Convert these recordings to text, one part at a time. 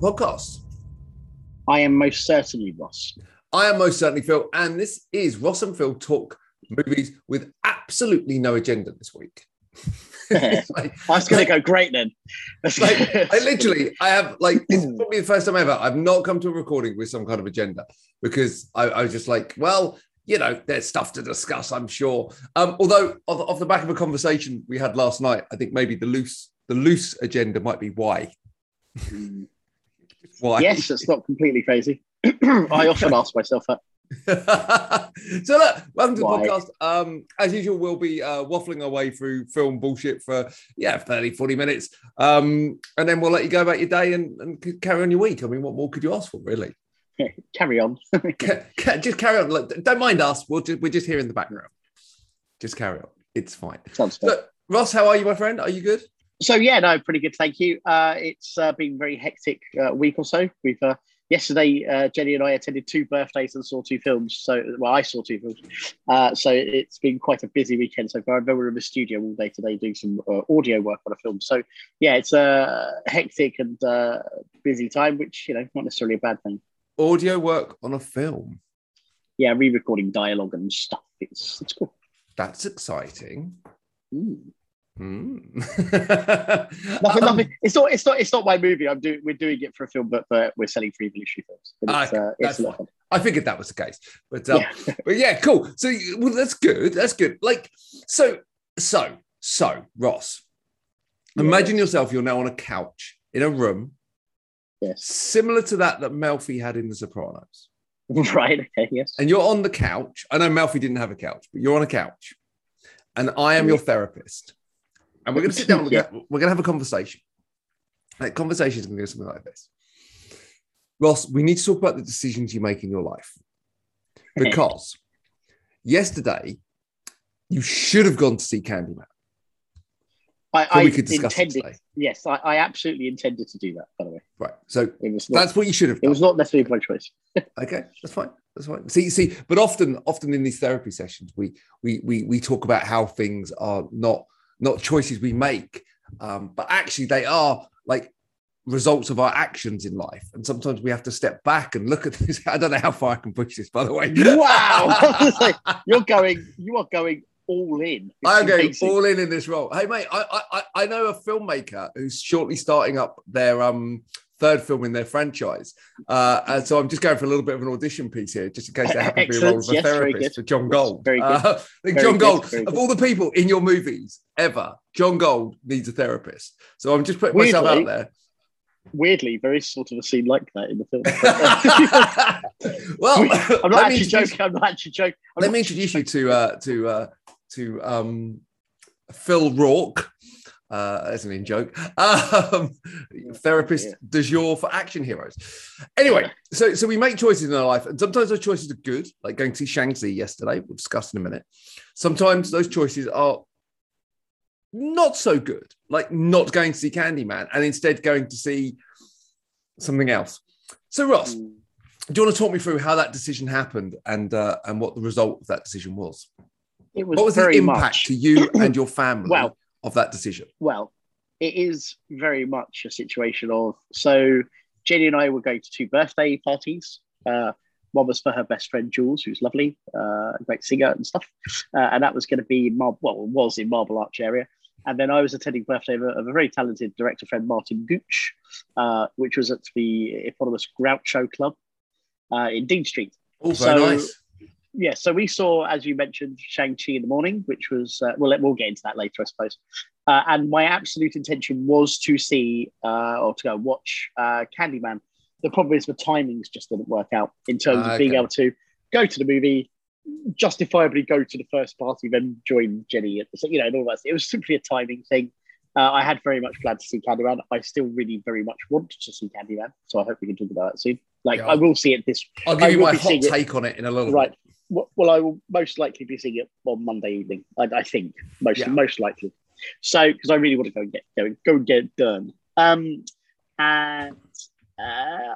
the podcast. I am most certainly Ross. I am most certainly Phil, and this is Ross and Phil talk movies with absolutely no agenda this week. like, That's going to go great then. like, I literally, I have like it's probably the first time ever I've not come to a recording with some kind of agenda because I, I was just like, well, you know, there's stuff to discuss, I'm sure. Um, although off, off the back of a conversation we had last night, I think maybe the loose the loose agenda might be why. Why? Yes, it's not completely crazy. I often ask myself that. so look, welcome to Why? the podcast. Um, as usual, we'll be uh, waffling our way through film bullshit for yeah 30, 40 minutes. Um, and then we'll let you go about your day and, and carry on your week. I mean, what more could you ask for, really? carry on. just carry on. Look, don't mind us. We'll just, we're just here in the background. Just carry on. It's fine. Sounds good. Look, Ross, how are you, my friend? Are you good? So yeah, no, pretty good. Thank you. Uh, it's uh, been very hectic uh, week or so. We've uh, yesterday, uh, Jenny and I attended two birthdays and saw two films. So, well, I saw two films. Uh, so it's been quite a busy weekend so far. I remember we're in the studio all day today doing some uh, audio work on a film. So, yeah, it's a hectic and uh, busy time, which you know, not necessarily a bad thing. Audio work on a film. Yeah, re-recording dialogue and stuff. It's it's cool. That's exciting. Mm. Mm. nothing, um, nothing. It's not. It's not. It's not my movie. I'm doing. We're doing it for a film, but, but we're selling free evolutionary films. But it's, uh, it's fine. I figured that was the case, but um, yeah. but yeah, cool. So well, that's good. That's good. Like so, so, so, Ross. Yeah. Imagine yourself. You're now on a couch in a room, yes, similar to that that Melfi had in The Sopranos. Right. Okay. Yes. And you're on the couch. I know Melfi didn't have a couch, but you're on a couch, and I am your therapist and we're going to sit down. We're, going, we're going to have a conversation. That conversation is going to go something like this. Ross, we need to talk about the decisions you make in your life because yesterday you should have gone to see Candyman. I, I we could discuss intended, yes, I, I, absolutely intended to do that. By the way, right. So not, that's what you should have. Done. It was not necessarily my choice. okay, that's fine. That's fine. See, see, but often, often in these therapy sessions, we we we we talk about how things are not not choices we make, um, but actually they are like results of our actions in life. And sometimes we have to step back and look at this. I don't know how far I can push this, by the way. Wow, you're going, you are going all in. I'm going all in in this role. Hey, mate, I, I I know a filmmaker who's shortly starting up their um third film in their franchise. Uh, and so I'm just going for a little bit of an audition piece here, just in case they happen to be a role of a yes, therapist for John Gold. Very good. Uh, very John Gold, of all the people in your movies ever, John Gold needs a therapist. So I'm just putting weirdly, myself out there. Weirdly, very sort of a scene like that in the film. well, I'm not actually joking. I'm not actually joking. I'm let me introduce you to uh, to uh, to um, Phil Rourke. Uh, that's an in joke. Um, therapist yeah. de jour for action heroes. Anyway, so so we make choices in our life, and sometimes those choices are good, like going to see Shang-Chi yesterday. We'll discuss in a minute. Sometimes those choices are not so good, like not going to see Candyman and instead going to see something else. So, Ross, mm. do you want to talk me through how that decision happened and uh, and what the result of that decision was? It was what was the impact much... to you and your family? well, of that decision? Well, it is very much a situation of so Jenny and I were going to two birthday parties. Uh, one was for her best friend Jules, who's lovely, uh, a great singer and stuff, uh, and that was going to be in Mar- well, was in Marble Arch area. And then I was attending birthday of a, of a very talented director friend, Martin Gooch, uh, which was at the eponymous Groucho Club uh, in Dean Street. Oh, very so, nice yeah, so we saw, as you mentioned, Shang Chi in the morning, which was uh, well, we'll get into that later, I suppose. Uh, and my absolute intention was to see uh, or to go watch uh, Candyman. The problem is the timings just didn't work out in terms of being able to go to the movie, justifiably go to the first party, then join Jenny at the you know and all that. It was simply a timing thing. Uh, I had very much planned to see Candyman. I still really very much want to see Candyman, so I hope we can talk about it soon. Like yeah, I will see it this. I'll give I you my hot take it. on it in a little right. Bit well, I will most likely be seeing it on Monday evening. I, I think most yeah. most likely. So because I really want to go and get go, go and get it done. Um, and uh,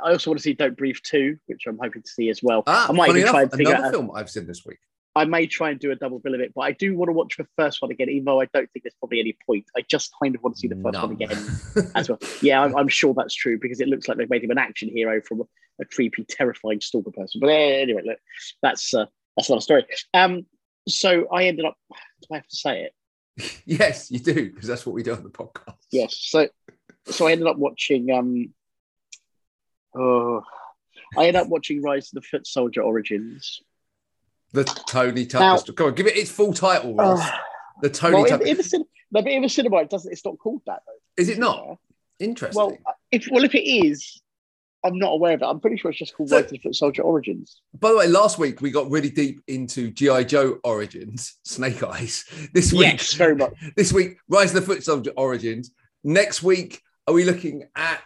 I also want to see Don't Breathe 2, which I'm hoping to see as well. Ah, I might even enough, try and figure another out film I've seen this week. I may try and do a double bill of it, but I do want to watch the first one again, even though I don't think there's probably any point. I just kind of want to see the first one again as well. Yeah, I'm, I'm, sure that's true because it looks like they've made him an action hero from a, a creepy, terrifying stalker person. But anyway, look, that's uh, that's not a story. Um, so I ended up. Do I have to say it? yes, you do because that's what we do on the podcast. Yes. So, so I ended up watching. Um, oh, I ended up watching Rise of the Foot Soldier Origins. The Tony Tucker story. Come on, give it its full title, Uh, the Tony well, Tucker. In, in, the, no, but in the cinema, it doesn't. It's not called that though. Is it not? Interesting. Well, if well, if it is, I'm not aware of it. I'm pretty sure it's just called so, Rise of the Foot Soldier Origins. By the way, last week we got really deep into GI Joe Origins, Snake Eyes. This week, yes, very much. This week, Rise of the Foot Soldier Origins. Next week, are we looking at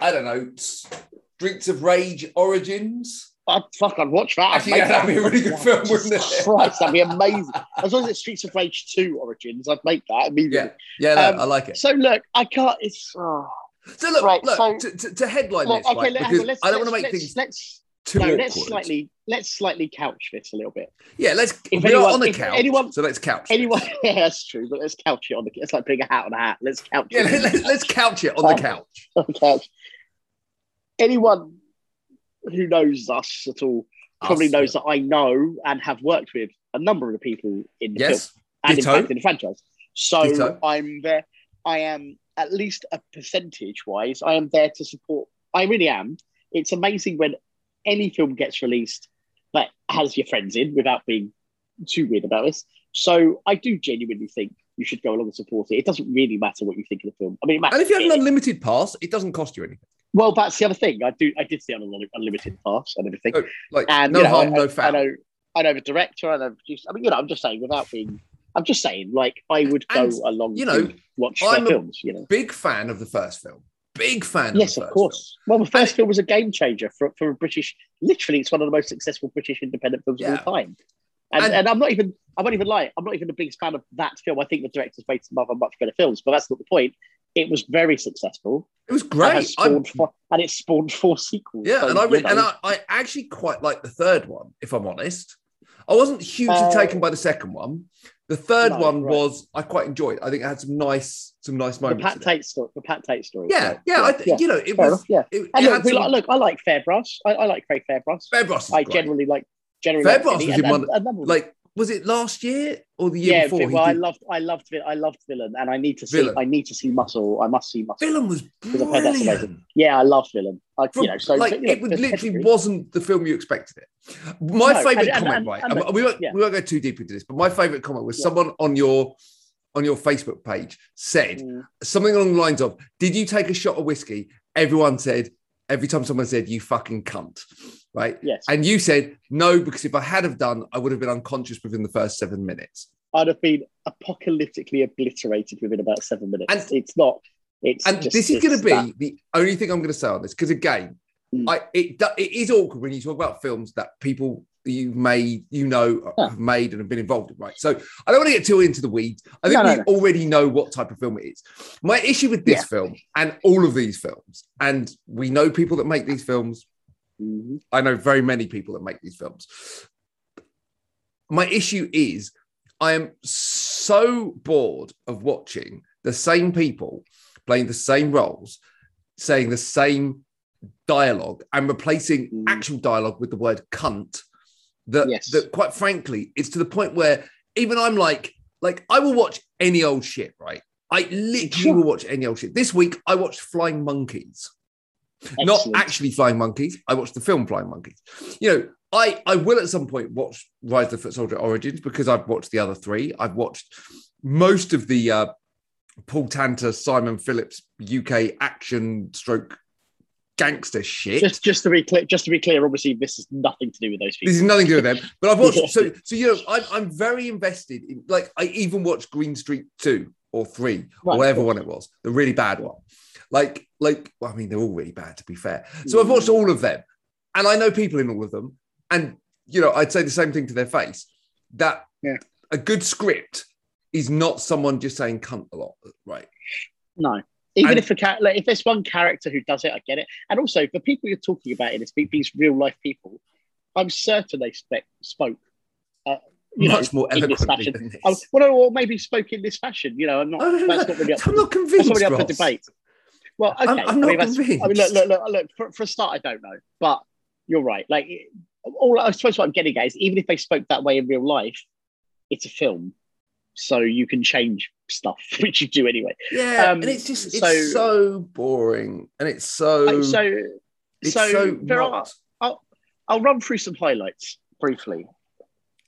I don't know, Streets of Rage Origins? I'd fuck, I'd watch that. Actually, yeah, that'd be a really good film, wouldn't it? Christ, that'd be amazing. As long as it's Streets of Rage 2 Origins, I'd make that immediately. Yeah, yeah, no, um, I like it. So look, I can't, it's. Oh. So look, right, look so, to, to, to, headline look, this, okay, right, because let's, I don't want to make let's, things let's, too no, awkward. let's slightly let's slightly couch this a little bit. Yeah, let's. If we anyone, on the couch, anyone, so let's couch. Anyone, yeah, that's true. But let's couch it on the. It's like putting a hat on a hat. Let's couch. Yeah, it. Let's, let's couch it on the couch. on the couch. Anyone who knows us at all probably us, knows yeah. that I know and have worked with a number of the people in the yes. film and Ditto. in fact in the franchise. So Ditto. I'm there. I am at least a percentage wise. I am there to support. I really am. It's amazing when any film gets released that has your friends in without being too weird about this. So I do genuinely think you should go along and support it. It doesn't really matter what you think of the film. I mean, and if you have an unlimited pass, it doesn't cost you anything. Well, that's the other thing. I do. I did see an unlimited pass and everything. Oh, like and, no you know, harm, I, no foul. I know. I know the director. I know. I mean, you know, I'm just saying without being. I'm just saying, like, I would go and, along. You know, watch I'm their films. You know, big fan of the first film. Big fan. Yes, of, of course. Film. Well, the first and film was a game changer for for a British. Literally, it's one of the most successful British independent films yeah. of all time. And, and, and, I'm not even I'm not even lying. I'm not even the biggest fan of that film. I think the director's made some other much better films, but that's not the point. It was very successful. It was great, and, four, and it spawned four sequels. Yeah, so, and I re- and I, I, actually quite like the third one, if I'm honest. I wasn't hugely uh, taken by the second one. The third no, one right. was I quite enjoyed. I think it had some nice some nice moments. The Pat Tate story. The Pat Tate story. Yeah, yeah. yeah, I, yeah. You know, it Fair was. Enough, yeah. It, it look, some... look, I like Fairbrass. I, I like Craig Fairbrass. Fairbrass. I great. generally like generally Fairbrass like was and, one. And, and like was it last year or the year yeah, before? well, I loved, I loved, I loved Villain, and I need to see, Villain. I need to see Muscle. I must see Muscle. Villain was brilliant. Yeah, I love Villain. I, From, you know, so like so, it literally wasn't the film you expected it. My no, favorite and, comment, and, right? And, we won't, yeah. we won't go too deep into this, but my favorite comment was yeah. someone on your on your Facebook page said mm. something along the lines of, "Did you take a shot of whiskey?" Everyone said, every time someone said, "You fucking cunt." Right? Yes. And you said no because if I had have done, I would have been unconscious within the first seven minutes. I'd have been apocalyptically obliterated within about seven minutes. And it's not. It's and just, this is going to be that. the only thing I'm going to say on this because again, mm. I it it is awkward when you talk about films that people you made, you know, huh. have made and have been involved in, right? So I don't want to get too into the weeds. I think no, we no. already know what type of film it is. My issue with this yeah. film and all of these films, and we know people that make these films, Mm-hmm. I know very many people that make these films. My issue is I am so bored of watching the same people playing the same roles, saying the same dialogue and replacing mm. actual dialogue with the word cunt that, yes. that quite frankly, it's to the point where even I'm like, like I will watch any old shit, right? I literally sure. will watch any old shit. This week I watched Flying Monkeys. Excellent. Not actually Flying Monkeys. I watched the film Flying Monkeys. You know, I, I will at some point watch Rise of the Foot Soldier Origins because I've watched the other three. I've watched most of the uh, Paul Tanter, Simon Phillips UK action stroke gangster shit. Just, just to be clear, just to be clear, obviously this is nothing to do with those people. This is nothing to do with them. But I've watched. so, so you know, I'm, I'm very invested in. Like, I even watched Green Street two or three, right, or whatever one it was, the really bad one. Like, like, well, I mean, they're all really bad to be fair. So I've watched all of them, and I know people in all of them, and you know, I'd say the same thing to their face. That yeah. a good script is not someone just saying cunt a lot, right? No. Even and, if a like, if there's one character who does it, I get it. And also, the people you're talking about in this, these real life people, I'm certain they spec, spoke. Uh, you know, much more in this eloquently fashion. than this. Oh, well, or maybe spoke in this fashion. You know, I'm not. Oh, no, no, that's not really up. I'm not That's convinced. not really up for debate. Well, okay. I'm- I'm I not mean, that's- I mean, look, look, look, look. For, for a start, I don't know, but you're right. Like, all I suppose what I'm getting at is, even if they spoke that way in real life, it's a film, so you can change stuff, which you do anyway. Yeah, Um, and it's just it's so- so, boring, and it's so so, it's so, so, there are. I'll, I'll run through some highlights briefly.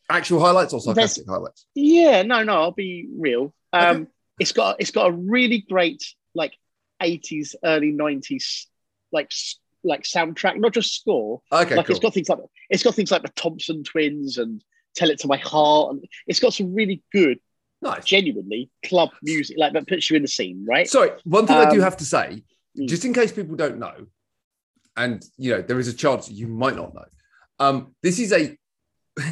actual highlights or sarcastic highlights. Yeah, no, no, I'll be real. Um, Okay. it's got it's got a really great like 80s, early 90s like like soundtrack, not just score. Okay, like cool. it's got things like it's got things like the Thompson twins and Tell It to My Heart, and it's got some really good, nice. genuinely club music, like that puts you in the scene, right? Sorry, one thing I do Um, have to say, mm. just in case people don't know, and you know there is a chance you might not know. Um, this is a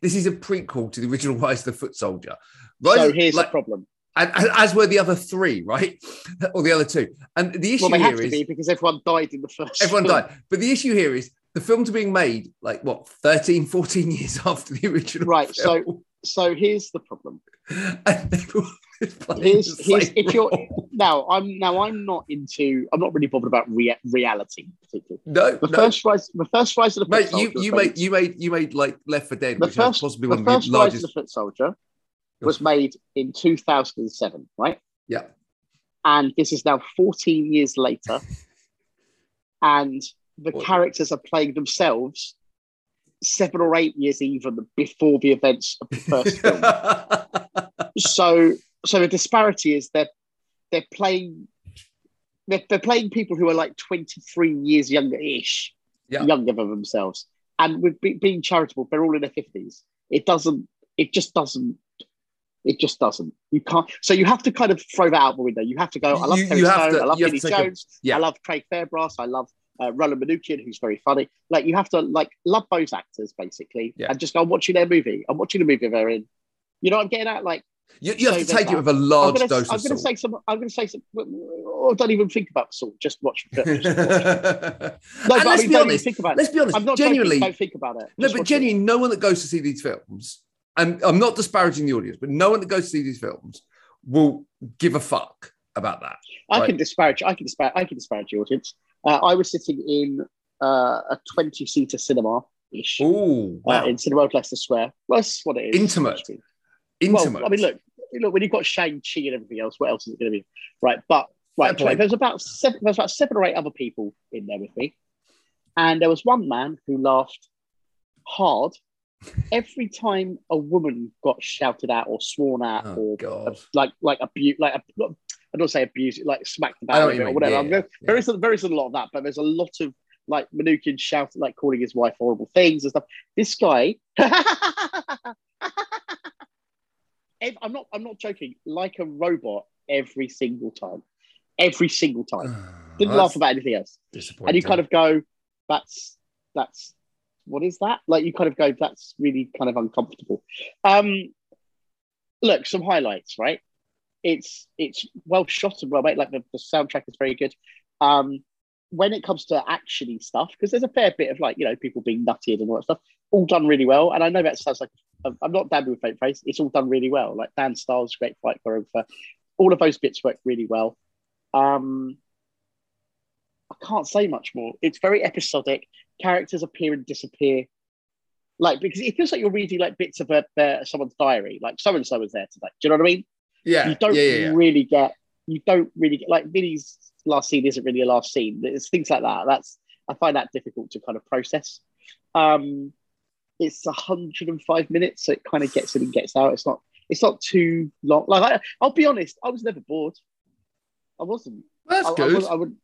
this is a prequel to the original Rise of the Foot Soldier. Rise so here's like, the problem. And, and as were the other three, right? or the other two. And the issue Well, to is be because everyone died in the first. everyone film. died. But the issue here is the films are being made like what 13, 14 years after the original. Right, so- film. So here's the problem. Here's, here's if you're now I'm now I'm not into I'm not really bothered about rea- reality particularly. no, The no. first rise, the first rise of the Mate, foot you soldier you made you made you made like Left for Dead, The which first- possibly one of the first rise of the largest. foot soldier was made in 2007, right? Yeah, And this is now 14 years later, and the What? characters are playing themselves seven or eight years even before the events of the first film. so so the disparity is that they're playing they're, they're playing people who are like 23 years younger ish Yeah. younger than themselves and with be, being charitable they're all in their 50s it doesn't it just doesn't it just doesn't you can't so you have to kind of throw that out the window you have to go i love You- Terry you Stone, to- i love have Vinnie to a- jones yeah. i love craig fairbrass i love uh, Roland Manookian, who's very funny. Like you have to like love those actors basically, Yeah. and just go I'm watching their movie. I'm watching the movie they're in. You know what I'm getting at? Like you, you have So to take it with a large I'm gonna, dose I'm gonna say some. I'm gonna say some. Or don't even think about salt. Just watch. Just watch. and No, but let's I mean, be honest. think about it. Let's be honest. I'm not Genuinely, Joking, don't think about it. no, Just but watch it. genuinely, no one that goes to see these films, and I'm not disparaging the audience, but no one that goes to see these films will give a fuck about that. I Right. can disparage. I can disparage. I can disparage the audience. Uh, I was sitting in uh, a 20 seater cinema ish Oh, wow. uh, in Cineworld Leicester Square. Well, that's what it is. Intimate. intimate. Well, I mean, look, look. When you've got Shang Chi and everything else, what else is it going to be? Right, but right, there's about seven. There's about seven or eight other people in there with me, and there was one man who laughed hard every time a woman got shouted at or sworn at Oh, or God. like like abuse, like not, I don't say abuse, like smacked about or whatever. yeah, there, yeah. there isn't there isn't a lot of that, but there's a lot of like Manookian shouting, like calling his wife horrible things and stuff. This guy, I'm not I'm not joking, like a robot every single time, every single time. Didn't That's laugh about anything else, disappointing. and you kind of go, that's that's what is that? Like you kind of go, that's really kind of uncomfortable. Um, look, some highlights, right? It's it's well shot and well made. Like the, the soundtrack is very good. Um, when it comes to actiony stuff, because there's a fair bit of like you know people being nutted and all that stuff, all done really well. And I know that sounds like I'm not damned with fake face. It's all done really well. Like Dan Styles, great fight choreographer. All of those bits work really well. Um, I can't say much more. It's very episodic. Characters appear and disappear. Like because it feels like you're reading like bits of a, uh, someone's diary. Like so and so was there today. Do you know what I mean? yeah, you don't yeah, yeah, yeah. really get. You don't really get like Vinny's last scene isn't really a last scene. It's things like that. That's I find that difficult to kind of process. Um, it's 105 minutes, so it kind of gets in and gets out. It's not. It's not too long. Like I, I'll be honest, I was never bored. I wasn't. That's I, I, good. was, I would.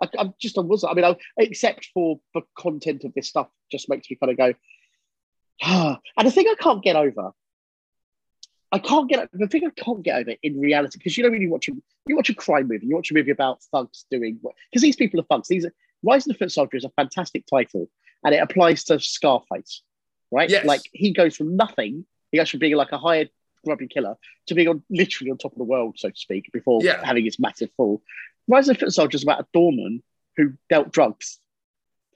I, I'm just. I wasn't. I mean, I, except for the content of this stuff, just makes me kind of go. Ah. And the thing I can't get over, I can't get the thing I can't get over in reality because you don't really watch a you watch a crime movie, you watch a movie about thugs doing because these people are thugs. These are Rise of the Foot Soldier is a fantastic title, and it applies to Scarface, right? Yes. Like he goes from nothing, he goes from being like a hired grubby killer to being on literally on top of the world, so to speak, before Yeah. having his massive fall. Rise of the Foot Soldier is about a doorman who dealt drugs,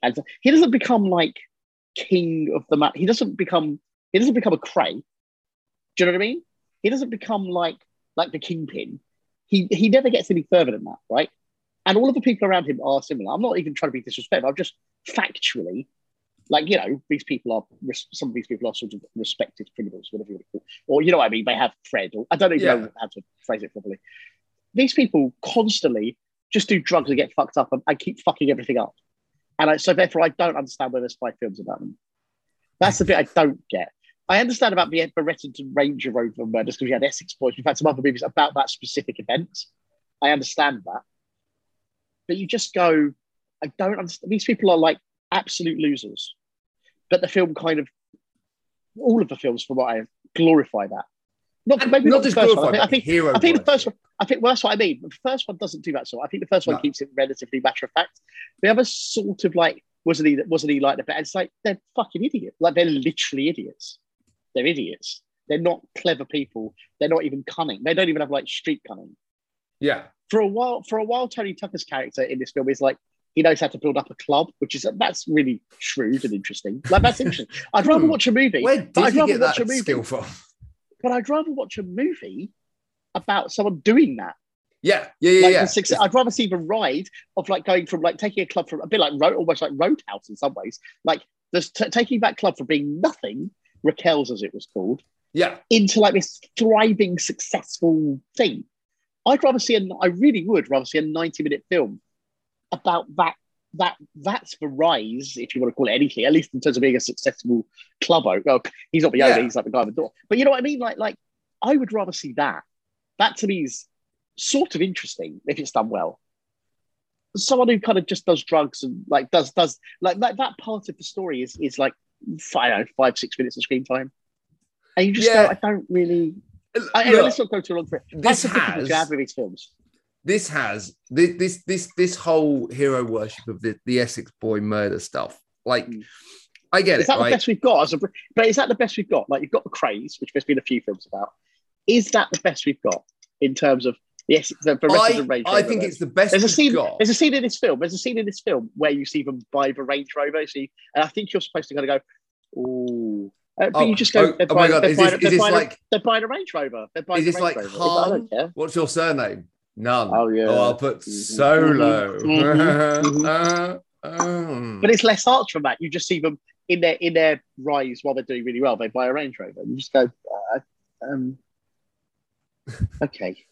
and he doesn't become like king of the map. He doesn't become He doesn't become a Kray. Do you know what I mean? He doesn't become like like the Kingpin. He he never gets any further than that, right? And all of the people around him are similar. I'm not even trying to be disrespectful. I'm just factually, like you know, these people are some of these people are sort of respected criminals, whatever you want to call, it. or you know what I mean. They have Fred, or I don't even Yeah. know how to phrase it properly. These people constantly just do drugs and get fucked up and, and keep fucking everything up. And I, so therefore, I don't understand why there's five films about them. That's the bit I don't get. I understand about the Rettendon Range Rover murders because we had Essex Boys. We've had some other movies about that specific event. I understand that. But you just go, I don't understand. These people are like absolute losers. But the film kind of, all of the films, from what I have, glorify that. Not, maybe not not, the just first one. I think, I think, hero I think the first one, I think, well, that's what I mean. The first one doesn't do that. So I think the first one No. keeps it relatively matter of fact. The other sort of like, wasn't he, wasn't he like the, it's like, they're fucking idiots. Like they're literally idiots. They're idiots. They're not clever people. They're not even cunning. They don't even have like street cunning. Yeah. For a while, for a while, Tony Tucker's character in this film is like he knows how to build up a club, which is that's really shrewd and interesting. Like that's interesting. I'd rather Hmm. watch a movie. Where but I'd did you rather get watch that a movie. skill from? But I'd rather watch a movie about someone doing that. Yeah. Yeah. Yeah. Like yeah. success, I'd rather see the ride of like going from like taking a club from a bit like road, almost like Roadhouse in some ways, like there's t- taking that club from being nothing, Raquel's as it was called, yeah. into like this thriving, successful thing. I'd rather see a, I really would rather see a 90 minute film about that. That that's the rise, if you want to call it anything, at least in terms of being a successful club owner. Well, he's not the owner; Yeah. he's like the guy at the door. But you know what I mean? Like, like I would rather see that. That to me is sort of interesting if it's done well. Someone who kind of just does drugs and like does does like that that part of the story is is like I don't know five six minutes of screen time, and you just Yeah. go I don't really. I, Look, let's not go too long for it. this That's the difficulty has- I have with these films. This has this this this this whole hero worship of the, the Essex boy murder stuff. Like, Mm. I get Is it, that the best we've got? As a, but is that the best we've got? Like you've got the Krays, which there's been a few films about. Is that the best we've got in terms of yes, the, the rest of the I, Range I think it's the best There's a scene. got. There's a scene in this film. There's a scene in this film where you see them buy the Range Rover. See, and I think you're supposed to kind of go, "Ooh," uh, but Oh, you just go. oh, oh my God, is this- buying- is this a- like- they're buying a Range Rover? They're buying Is this a Range like Rover. Han? What's your surname? None. Oh, yeah. Oh, I'll put Mhm. solo. Um. But it's less arts from that. You just see them in their in their rise while they're doing really well. They buy a Range Rover. You just go, uh, um, okay.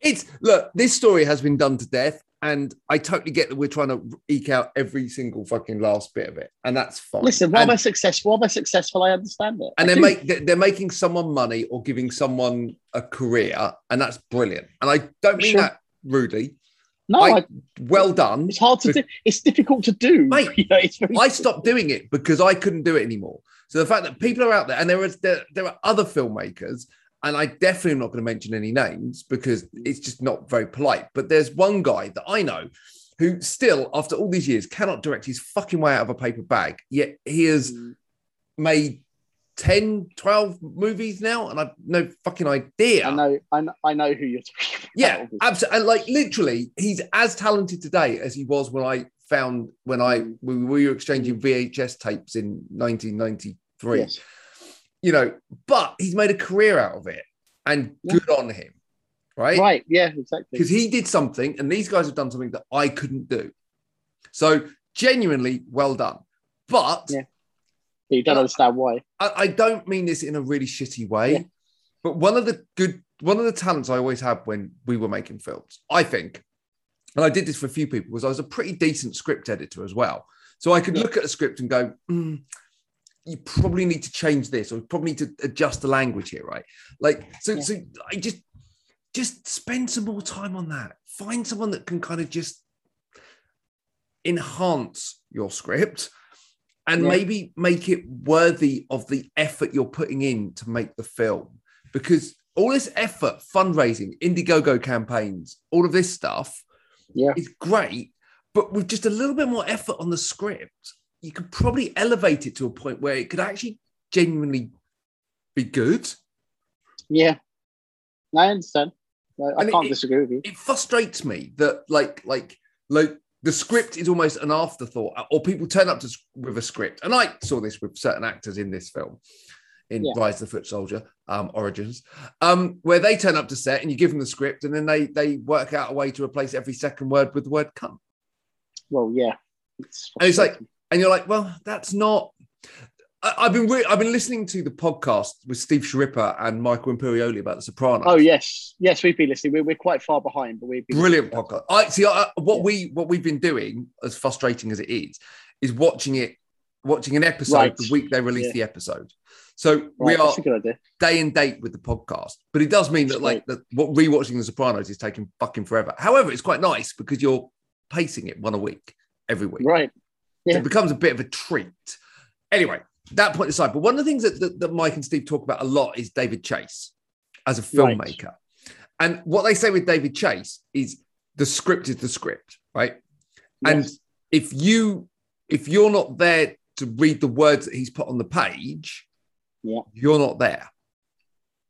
It's look, this story has been done to death, and I totally get that we're trying to eke out every single fucking last bit of it, and that's fine. Listen, while and, they're successful, while they're successful, I understand it. and I they're make they're, they're making someone money or giving someone a career, and that's brilliant. And I don't mean Sure. that rudely. no, I- I, Well done. it's hard to do. It's difficult to do. Mate, You know, I stopped doing it because I couldn't do it anymore. So the fact that people are out there, and there is there, there are other filmmakers, and I definitely am not going to mention any names because it's just not very polite. But there's one guy that I know who still, after all these years, cannot direct his fucking way out of a paper bag. Yet he has Mm. made 10, 12 movies now, and I've no fucking idea. I know, I know, I know who you're talking about. Yeah, absolutely. And like literally, he's as talented today as he was when I found when I Mm. we, we were exchanging VHS tapes in 1993. Yes. You know, but he's made a career out of it, and Yeah. good on him, right? Right. Yeah. Exactly. Because he did something, and these guys have done something that I couldn't do. So genuinely, well done. But Yeah. You don't understand why. I, I don't mean this in a really shitty way, Yeah. but one of the good, one of the talents I always had when we were making films, I think, and I did this for a few people, was I was a pretty decent script editor as well. So I could Yeah. look at a script and go, "Hmm, you probably need to change this, or probably need to adjust the language here, right? Like, so, Yeah. so I just, just spend some more time on that. Find someone that can kind of just enhance your script and Yeah. maybe make it worthy of the effort you're putting in to make the film because all this effort fundraising indiegogo campaigns all of this stuff Yeah. is great but with just a little bit more effort on the script you could probably elevate it to a point where it could actually genuinely be good Yeah. I understand. I, can't it- disagree with you. it frustrates me that like like like the script is almost an afterthought or people turn up to, with a script and i saw this with certain actors in this film in Yeah. Rise of the Foot Soldier um, Origins, um, where they turn up to set and you give them the script and then they they work out a way to replace every second word with the word cunt. Well, yeah. It's, And it's like- And you're like, well, that's not. I, I've been re- I've been listening to the podcast with Steve Schirripa and Michael Imperioli about The Sopranos. oh yes, yes, we've been listening. We're, we're quite far behind, but we've been brilliant podcast. I see. I, what Yeah. we what we've been doing, as frustrating as it is, is watching it, watching an episode Right. the week they release Yeah. the episode. So Right, we are That's a good idea. day and date with the podcast, but it does mean that like that what rewatching The Sopranos is taking fucking forever. However, it's quite nice because you're pacing it one a week every week. Right. So it becomes a bit of a treat. Anyway, that point aside, but one of the things that, that, that Mike and Steve talk about a lot is David Chase as a Right. filmmaker. And what they say with David Chase is the script is the script, right? And if you if you're not there to read the words that he's put on the page, Yeah. you're not there.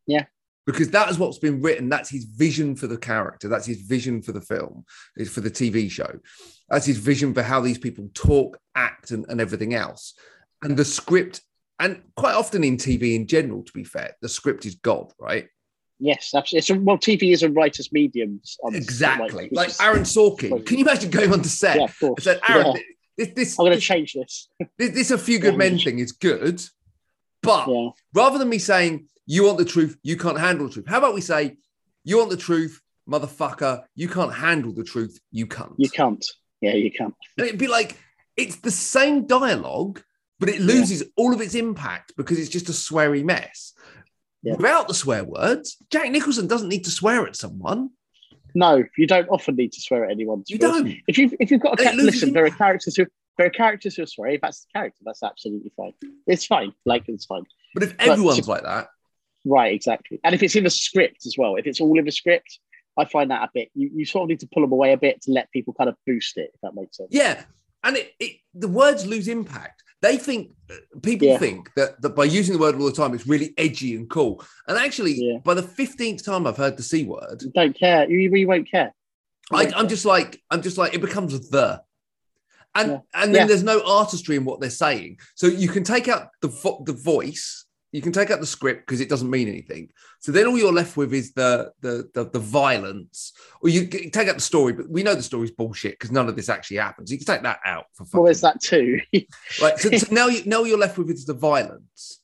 Yeah. Because that is what's been written. That's his vision for the character. That's his vision for the film, is for the TV show. That's his vision for how these people talk, act, and, and everything else. And the script, and quite often in TV in general, to be fair, the script is God, right? Yes, absolutely. It's a, well, TV is a writer's medium. um, Exactly. Like is- Aaron Sorkin. Can you imagine going on to set Yeah, of course. said, Aaron, Yeah. this, this, I'm going to change this. this, this A Few Good Men thing is good, but Yeah. rather than me saying, you want the truth, you can't handle the truth, how about we say, you want the truth, motherfucker, you can't handle the truth, you can't. You can't. Yeah, you can't. And it'd be like, it's the same dialogue, but it loses all of its impact because it's just a sweary mess. Yeah. Without the swear words, Jack Nicholson doesn't need to swear at someone. No, you don't often need to swear at anyone. You don't. If you if you've got a ca- listen, there are characters who there are characters who are sorry. If that's the character, that's absolutely fine. It's fine. Like it's fine. But if everyone's to- like that, Right, exactly. And if it's in the script as well, if it's all in the script, I find that a bit. You, you sort of need to pull them away a bit to let people kind of boost it. If that makes sense. yeah. And it, it the words lose impact. They think uh, people Yeah. think that, that by using the word all the time, it's really edgy and cool. And actually, Yeah. by the 15th time I've heard the C word, You don't care. You, you won't care. You I, won't I'm care. just like, I'm just like, it becomes the. And Yeah. and then Yeah. there's no artistry in what they're saying. So you can take out the vo- the voice, you can take out the script because it doesn't mean anything. So then all you're left with is the the the, the violence, or you can take out the story, but we know the story's bullshit because none of this actually happens. You can take that out for fucking Well, there's that too. Right. So, so now you now you're left with is the violence.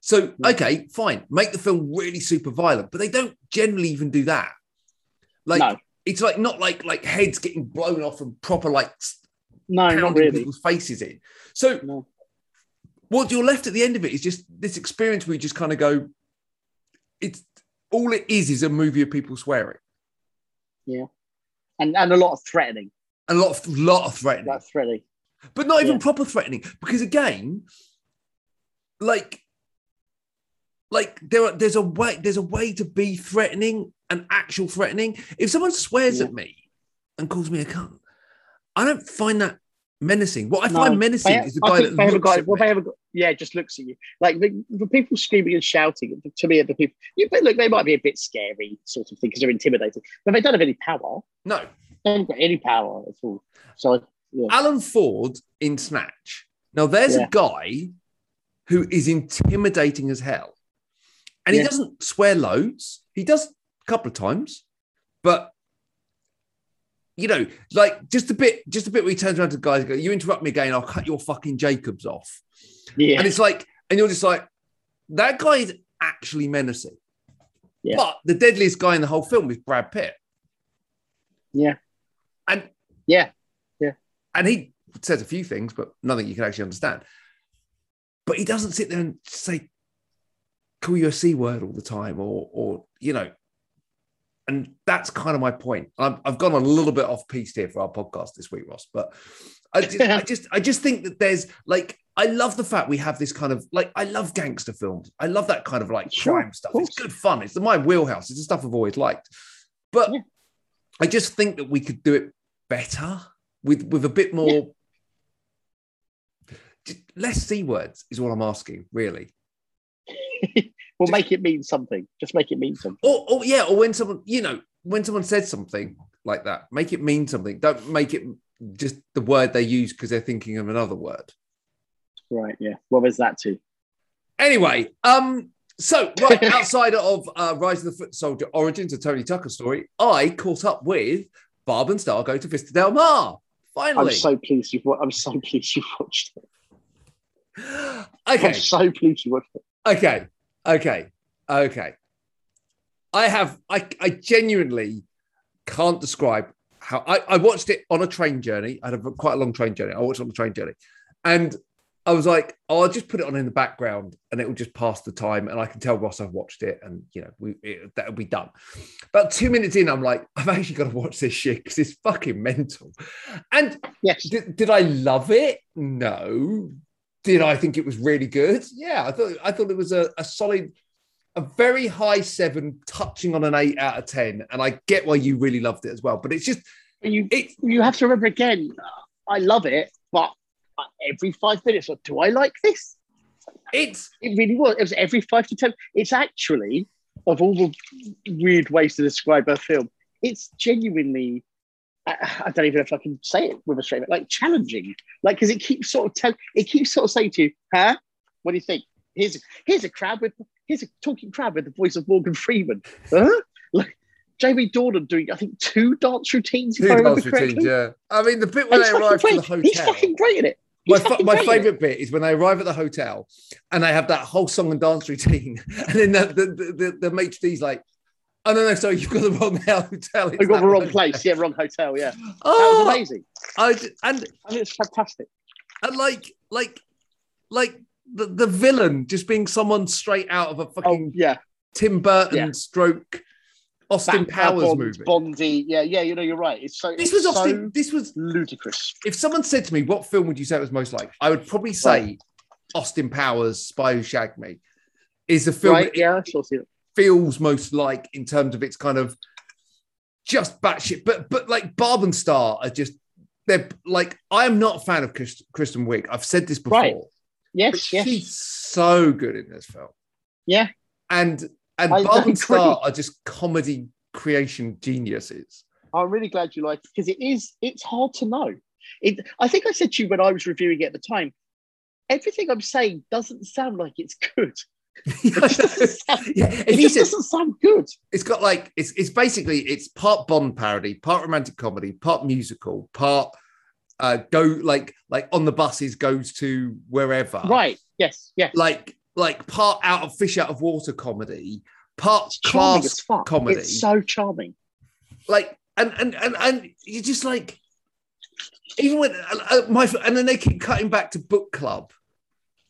So okay, fine, make the film really super violent, but they don't generally even do that. Like no, it's like not like like heads getting blown off and proper like no, not really. people's faces in. So No. what you're left at the end of it is just this experience where you just kind of go, it's all it is is a movie of people swearing Yeah, And and a lot of threatening. a lot of lot of threatening. Like threatening. but not even Yeah. proper threatening because again like like there are, there's a way there's a way to be threatening and actual threatening if someone swears Yeah. at me and calls me a cunt i don't find that menacing what i No, find menacing is the guy that they looks guy. at Well, me. they have a yeah, just looks at you. Like the, the people screaming and shouting to me, are the people. You but look, they might be a bit scary, sort of thing, because they're intimidating. But they don't have any power. no They haven't got any power at all. So yeah, alan ford in snatch now there's Yeah. a guy who is intimidating as hell and he doesn't swear loads he does a couple of times but you know, like just a bit, just a bit where he turns around to the guys goes, You interrupt me again, I'll cut your fucking Jacobs off. yeah, And it's like, and you're just like, that guy is actually menacing. Yeah. But the deadliest guy in the whole film is Brad Pitt. yeah, And yeah. yeah. and he says a few things, but nothing you can actually understand. But he doesn't sit there and say, call you a C word all the time, or or you know, and that's kind of my point. I've, I've gone a little bit off piece here for our podcast this week, Ross, but I just, I just I just think that there's like I love the fact we have this kind of like I love gangster films. I love that kind of like Sure, crime stuff. It's good fun. It's my wheelhouse. It's the stuff I've always liked. But Yeah. I just think that we could do it better with with a bit more just less c words is all I'm asking, really. well, make it mean something. Just make it mean something. Or, or yeah, or when someone you know when someone says something like that, make it mean something. Don't make it just the word they use because they're thinking of another word. Right? Yeah. Well, there's that too. Anyway, um, so right outside of uh, Rise of the Foot Soldier Origins, a Tony Tucker story, I caught up with Barb and Star go to Vista Del Mar. Finally, I'm so pleased you've. I'm so pleased you've watched it. okay, I'm so pleased you watched it. okay, okay, okay. I have. I I genuinely can't describe how I, I watched it on a train journey. I had a, quite a long train journey. I watched it on a train journey, and I was like, oh, I'll just put it on in the background, and it will just pass the time, and I can tell Ross I've watched it, and you know, we it, that'll be done. About two minutes in, I'm like, I've actually got to watch this shit because it's fucking mental. And Yes. did, did I love it? No. Did I think it was really good? Yeah, I thought I thought it was a, a solid, a very high seven, touching on an eight out of ten. And I get why you really loved it as well. But it's just you it you have to remember again. I love it, but every five minutes, or do I like this? it's It really was. It was every five to ten. It's actually of all the weird ways to describe a film. It's genuinely. I, I don't even know if I can say it with a straight like challenging, like because it keeps sort of tell, it keeps sort of saying to you, "Huh? What do you think? Here's here's a crowd with here's a talking crowd with the voice of Morgan Freeman, huh? Like Jamie Dornan doing I think two dance routines. Two dance routines, yeah. I mean, the bit when they arrive to the great. He's fucking great in it. My, He's my great it. favorite bit is when they arrive at the hotel and they have that whole song and dance routine, and then the the the, the, the maitre d's like, "Oh no, no, sorry, you've got the wrong hotel." It's I got the wrong one." place. Yeah, wrong hotel. Yeah, oh, that Oh, was amazing. I and I mean, it's fantastic. and like like like the, the villain just being someone straight out of a Oh fucking yeah, Tim Burton Yeah. stroke Austin That- Powers Bond, movie. Bondy. Yeah, yeah. You know, you're right. It's so. This was it's Austin. This was ludicrous. if someone said to me, "What film would you say it was most like?" I would probably say Austin Powers' Spy Who Shagged Me is the film Right? that Yeah, I sure see it. Feels most like in terms of its kind of just batshit. But but like Barb and Star are just they're like I am not a fan of Kristen Wiig. I've said this before. Right. Yes, yes. she's so good in this film. Yeah. And and I Barb and. Star are just comedy creation geniuses. I'm really glad you like it because it is. It's hard to know. It. I think I said to you when I was reviewing it at the time. Everything I'm saying doesn't sound like it's good. It just doesn't sound, yeah, it just said doesn't sound good. it's got like it's it's basically it's part Bond parody, part romantic comedy, part musical, part uh go like like on the buses goes to wherever. Right. Yes. Yes. Like like part out of fish out of water comedy, part It's class comedy. It's so charming. like and and and and you just like even when uh, uh, my and then they keep cutting back to book club,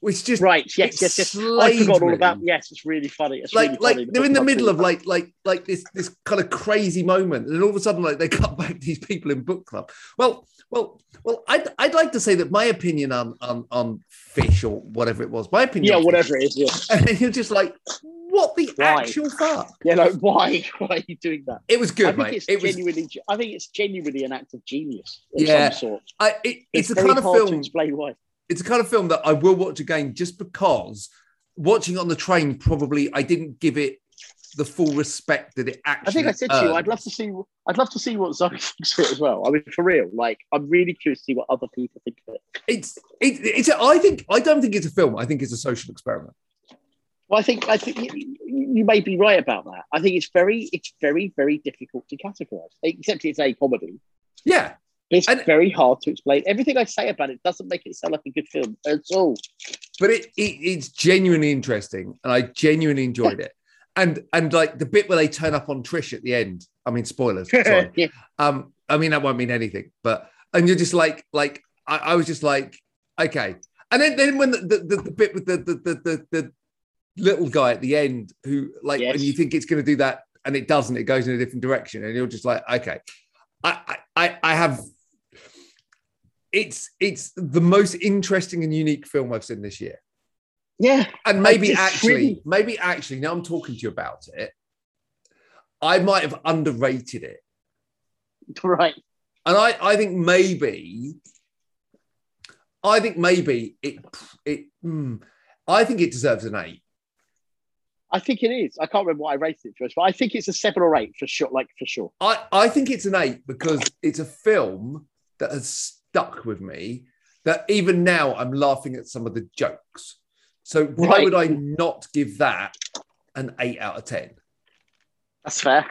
which just Right. Yes. Yes. Yes. I forgot all about. Yes. It's really funny. It's like really like funny. they're in the middle of like like like this this kind of crazy moment and then all of a sudden like they cut back these people in book club well well well i'd, I'd like to say that my opinion on on on fish or whatever it was my opinion Yeah. Whatever Fish- it is. Yeah. and you're just like what the Why? actual fuck Yeah. Like why? Why are you doing that? it was I good think mate it's it was genuinely. I think it's genuinely an act of genius of Yeah. some sort. I, it, it's, the very kind of hard to explain why. It's the kind of film that I will watch again just because watching it on the train probably I didn't give it the full respect that it actually I think I said to you, I'd love to see. I'd love to see what Zoe thinks of it as well. I mean, for real, like I'm really curious to see what other people think of it. it's it, it's a, I think I don't think it's a film. I think it's a social experiment. Well, I think I think you, you may be right about that. I think it's very, it's very, very difficult to categorize. Except it's a comedy. Yeah, It's And- very hard to explain. Everything I say about it doesn't make it sound like a good film at all. but it, it it's genuinely interesting, and I genuinely enjoyed it. And and like the bit where they turn up on Trish at the end. I mean, spoilers. Sorry. yeah. um, I mean that won't mean anything, but and you're just like like I, I was just like okay. And then then when the the, the, the bit with the the, the the little guy at the end who like Yes. when you think it's going to do that and it doesn't, it goes in a different direction, and you're just like okay. I I, I have. It's it's the most interesting and unique film I've seen this year Yeah. and maybe actually, really- maybe actually, now I'm talking to you about it, I might have underrated it. Right. And I, I think maybe, I think maybe it, it, hmm, I think it deserves an eight. I think it is. I can't remember what I rated it first, but I think it's a seven or eight for sure. Like for sure. I, I think it's an eight because it's a film that has stuck with me. That even now I'm laughing at some of the jokes. So why Right. would I not give that an eight out of ten? That's fair.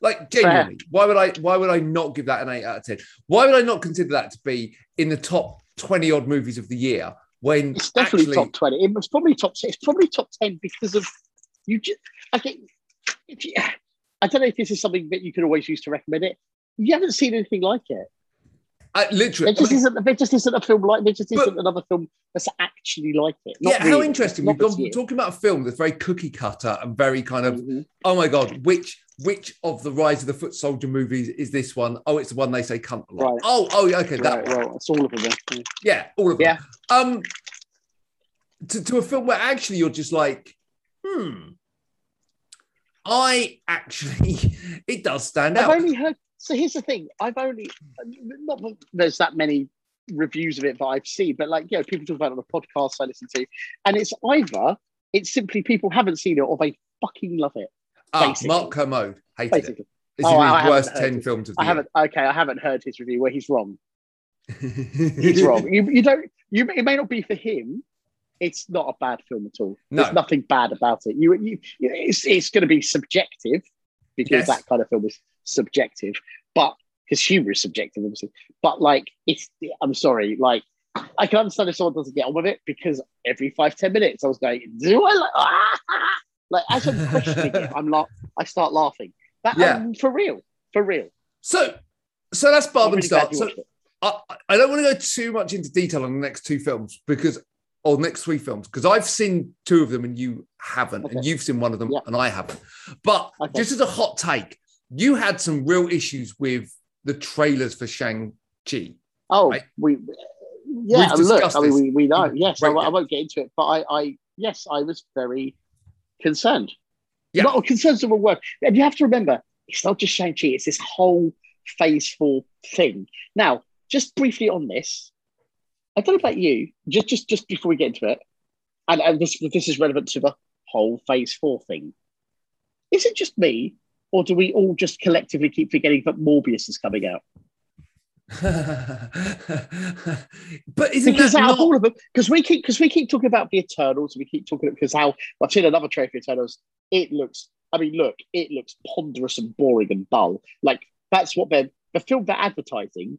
Like genuinely, why would I? Why would I not give that an eight out of ten? Why would I not consider that to be in the top twenty odd movies of the year? When It's definitely actually, top twenty. It was probably top. It's probably top ten because of you. Just, I think. If you, I don't know if this is something that you can always use to recommend it. You haven't seen anything like it. I literally, There just I mean, isn't. There just isn't a film like. There just But- isn't another film that's actually like it. Not yeah, how interesting. We've gone this from year. talking about a film that's very cookie cutter and very kind of Mhm. oh my god, which which of the Rise of the Foot Soldier movies is this one? Oh, it's the one they say cunt a lot. Right. Oh, oh, yeah, okay, that Right, well, it's all of them. yeah. Yeah, all of them. Yeah. Um, to, to a film where actually you're just like, hmm, I actually, it does stand I've out. only heard. So here's the thing. I've only not that there's that many reviews of it that I've seen, but like you know, people talk about it on the podcast I listen to, and it's either it's simply people haven't seen it or they fucking love it. ah, basically. Mark Kermode hated it. Basically, This Oh, is his haven't worst 10 it. films of the I haven't. Okay, I haven't heard his review where he's wrong. He's wrong. You, you don't. You it may not be for him. It's not a bad film at all. No. There's nothing bad about it. You, you it's it's going to be subjective because Yes. that kind of film is subjective, but because humor is subjective, obviously. But like, it's I'm sorry, like I can understand if someone doesn't get on with it because every five ten minutes I was going, do I like, ah, like as I'm questioning it, I'm la- I start laughing. That Yeah. um, for real, for real. So, so that's Barb and really glad Start. So. I, I don't want to go too much into detail on the next two films because, or next three films, because I've seen two of them and you haven't, and you've seen one of them Yeah. and I haven't. But Okay. just as a hot take, you had some real issues with the trailers for Shang-Chi. Oh, right? we yeah. Look, I mean, we, we know. Yes, I, won't- I won't get into it, but I, I yes, I was very concerned. Yeah. Not concerned the wrong word. And you have to remember, it's not just Shang Chi. It's this whole Phase Four thing. Now, just briefly on this, I don't know about you. Just just just before we get into it, and, and this this is relevant to the whole Phase Four thing. Is it just me, or do we all just collectively keep forgetting that Morbius is coming out? but isn't because that out not, of all of them, because we keep because we keep talking about the Eternals, we keep talking because how I've seen another trailer for Eternals. It looks, I mean, look, it looks ponderous and boring and dull. Like that's what they're the film they're advertising.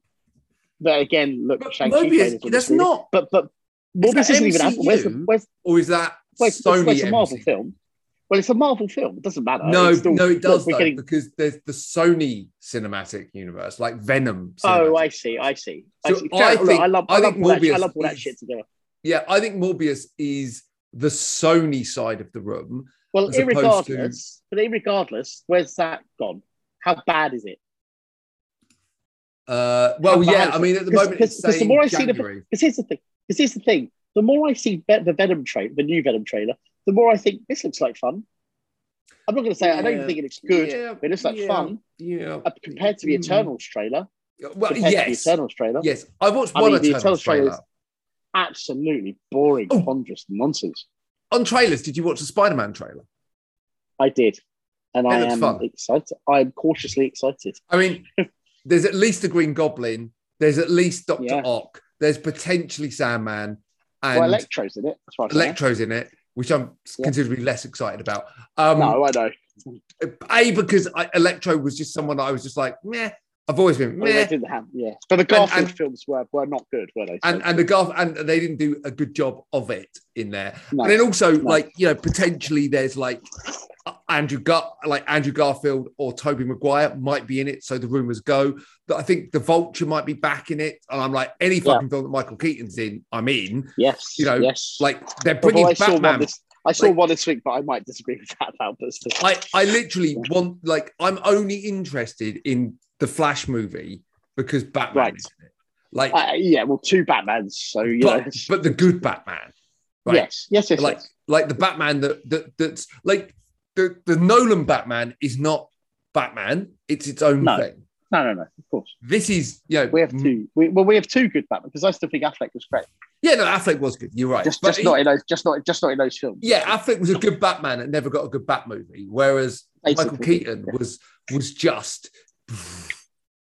But again, look, But Morbius, that's not, But but Is Morbius that isn't even. ad- Where's the, where's, or is that where's, Sony? where's the Marvel film? Well, it's a Marvel film. It doesn't matter. No, still- no, it does look, though, getting- because there's the Sony cinematic universe, like Venom. Oh, I see. I see. I, So see. I Fair- look, I love. I I, love think all that, I love all that is- shit together. Yeah, I think Morbius is the Sony side of the room. Well, opposed irregardless, but irregardless, where's that gone? How bad is it? Uh, well, yeah, I mean, at the moment, 'cause- it's 'cause the more I see the- January. Because here's the thing. Because here's the thing. The more I see the Venom trailer, the new Venom trailer, the more I think this looks like fun. I'm not going to say I don't even think it looks good, yeah, but it looks like yeah, fun Yeah, uh, compared to the Mm. Eternals trailer. Well, compared to the yes, Eternals trailer, yes. I've watched I one mean, the Eternals Eternals trailer trailer. absolutely boring, Oh. ponderous nonsense. On trailers, did you watch the Spider-Man trailer? I did, and It I am fun. excited. I'm cautiously excited. I mean, there's at least a Green Goblin. There's at least Doctor Yeah. Ock. There's potentially Sandman, and well, Electro's in it. As far as I know. Electro's in it, which I'm Yeah. considerably less excited about. Um, no, I know. A because I, Electro was just someone that I was just like, meh. I've always been Well, they meh. didn't have, yeah. But the Garfield and- films were, were not good, were they? And So- and the golf and they didn't do a good job of it in there. No. And then also No. like you know potentially there's like Andrew Gar like Andrew Garfield or Tobey Maguire might be in it. So the rumors go that I think the Vulture might be back in it. And I'm like any Yeah. fucking film that Michael Keaton's in, I'm in. yes, you know, yes. Like they're Although bringing I saw one Batman. this, I saw Like- one this week, but I might disagree with that. I, I literally want like I'm only interested in the Flash movie because Batman Right. is in it. Like, Uh, yeah, well, two Batmans, so you know. but, but the good Batman, right? Yes, yes, yes. like yes. like the Batman that, that that's like the the Nolan Batman is not Batman; it's its own No. thing. No, no, no. Of course, This is you know we have two. We, well, we have two good Batman because I still think Affleck was great. Yeah, no, Affleck was good. You're right, Just, just he- not in those, just not, just not in those films. yeah, Affleck was a good Batman and never got a good Bat movie, whereas Michael Keaton yeah. was was just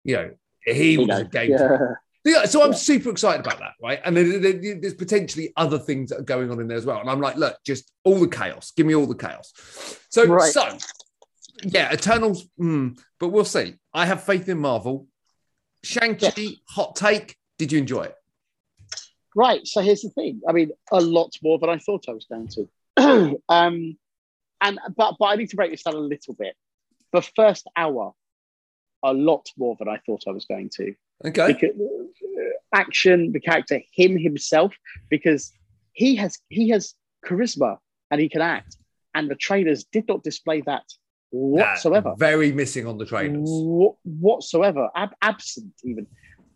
you know he You was know, a game yeah. Yeah, so I'm super excited about that, right? And there- there- there's potentially other things that are going on in there as well. And I'm like, look, just all the chaos. Give me all the chaos. So, Right. so yeah, Eternals, mm, but we'll see. I have faith in Marvel. Shang-Chi, Yes. hot take. Did you enjoy it? Right. So here's the thing. I mean, a lot more than I thought I was going to. um, and but but I need to break this down a little bit. The first hour, a lot more than I thought I was going to. Okay. Because, uh, action, the character, him himself, because he has he has charisma and he can act, and the trailers did not display that whatsoever. Nah, very missing on the trailers. Wha- whatsoever, ab- absent even.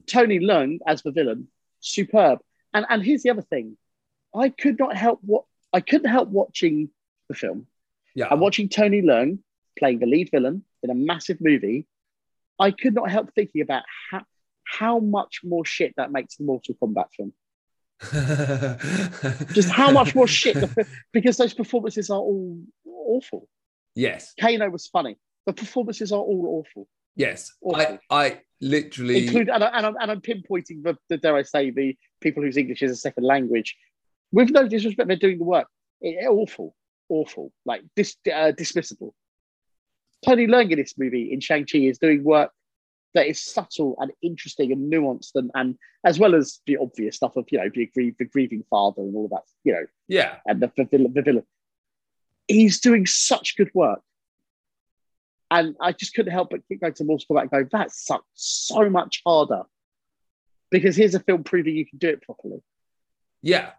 Tony Leung as the villain, superb. And and here's the other thing, I could not help what I couldn't help watching the film Yeah. and watching Tony Leung playing the lead villain in a massive movie. I could not help thinking about how how much more shit that makes the Mortal Kombat film. Just how much more shit, because those performances are all awful. yes. Kano was funny. The performances are all awful. Yes. I, Awful. I literally. include and, I, and, I'm, and I'm pinpointing the, the dare I say the people whose English is a second language. With no disrespect, they're doing the work. It, awful, awful, like dis, uh, dismissible. Tony Leung in this movie in Shang Chi is doing work that is subtle and interesting and nuanced, and, and as well as the obvious stuff of you know the, grie- the grieving father and all of that, you know, yeah. and the, the, villain, the villain. He's doing such good work. And I just couldn't help but keep going to Mortal Kombat and go, that sucked so much harder. Because here's a film proving you can do it properly. Yeah.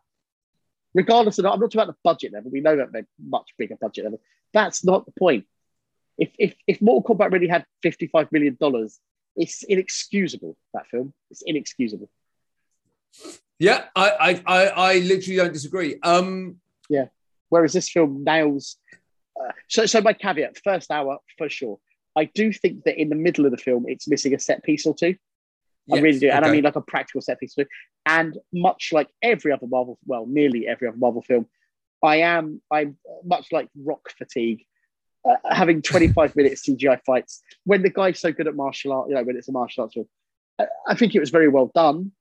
Regardless of, that, I'm not talking about the budget level. We know that they're much bigger budget level. That's not the point. If, if, if Mortal Kombat really had $55 million, it's inexcusable, that film. It's inexcusable. Yeah. I, I, I, I literally don't disagree. Um, yeah Whereas this film nails. Uh, so, so my caveat: first hour for sure. I do think that in the middle of the film, it's missing a set piece or two. I yes, really do, and I mean like a practical set piece or two. And much like every other Marvel, well, nearly every other Marvel film, I am I'm much like rock fatigue. Uh, having 25 minute CGI fights when the guy's so good at martial art, you know, when it's a martial arts film, I, I think it was very well done.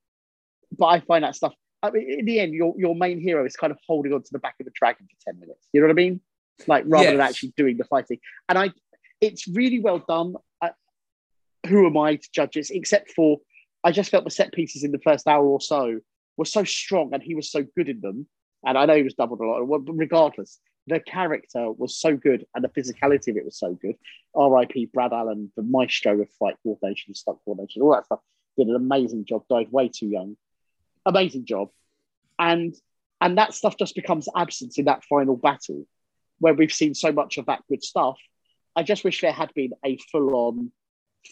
But I find that stuff. I mean, in the end, your your main hero is kind of holding on to the back of the dragon for 10 minutes. You know what I mean? Like rather than actually doing the fighting. And I, it's really well done. I, who am I to judge it? Except for, I just felt the set pieces in the first hour or so were so strong, and he was so good in them. And I know he was doubled a lot, but regardless, the character was so good, and the physicality of it was so good. R.I.P. Brad Allan, the maestro of fight coordination, stunt coordination, all that stuff, did an amazing job. Died way too young, amazing job, and and that stuff just becomes absent in that final battle, where we've seen so much of that good stuff. I just wish there had been a full-on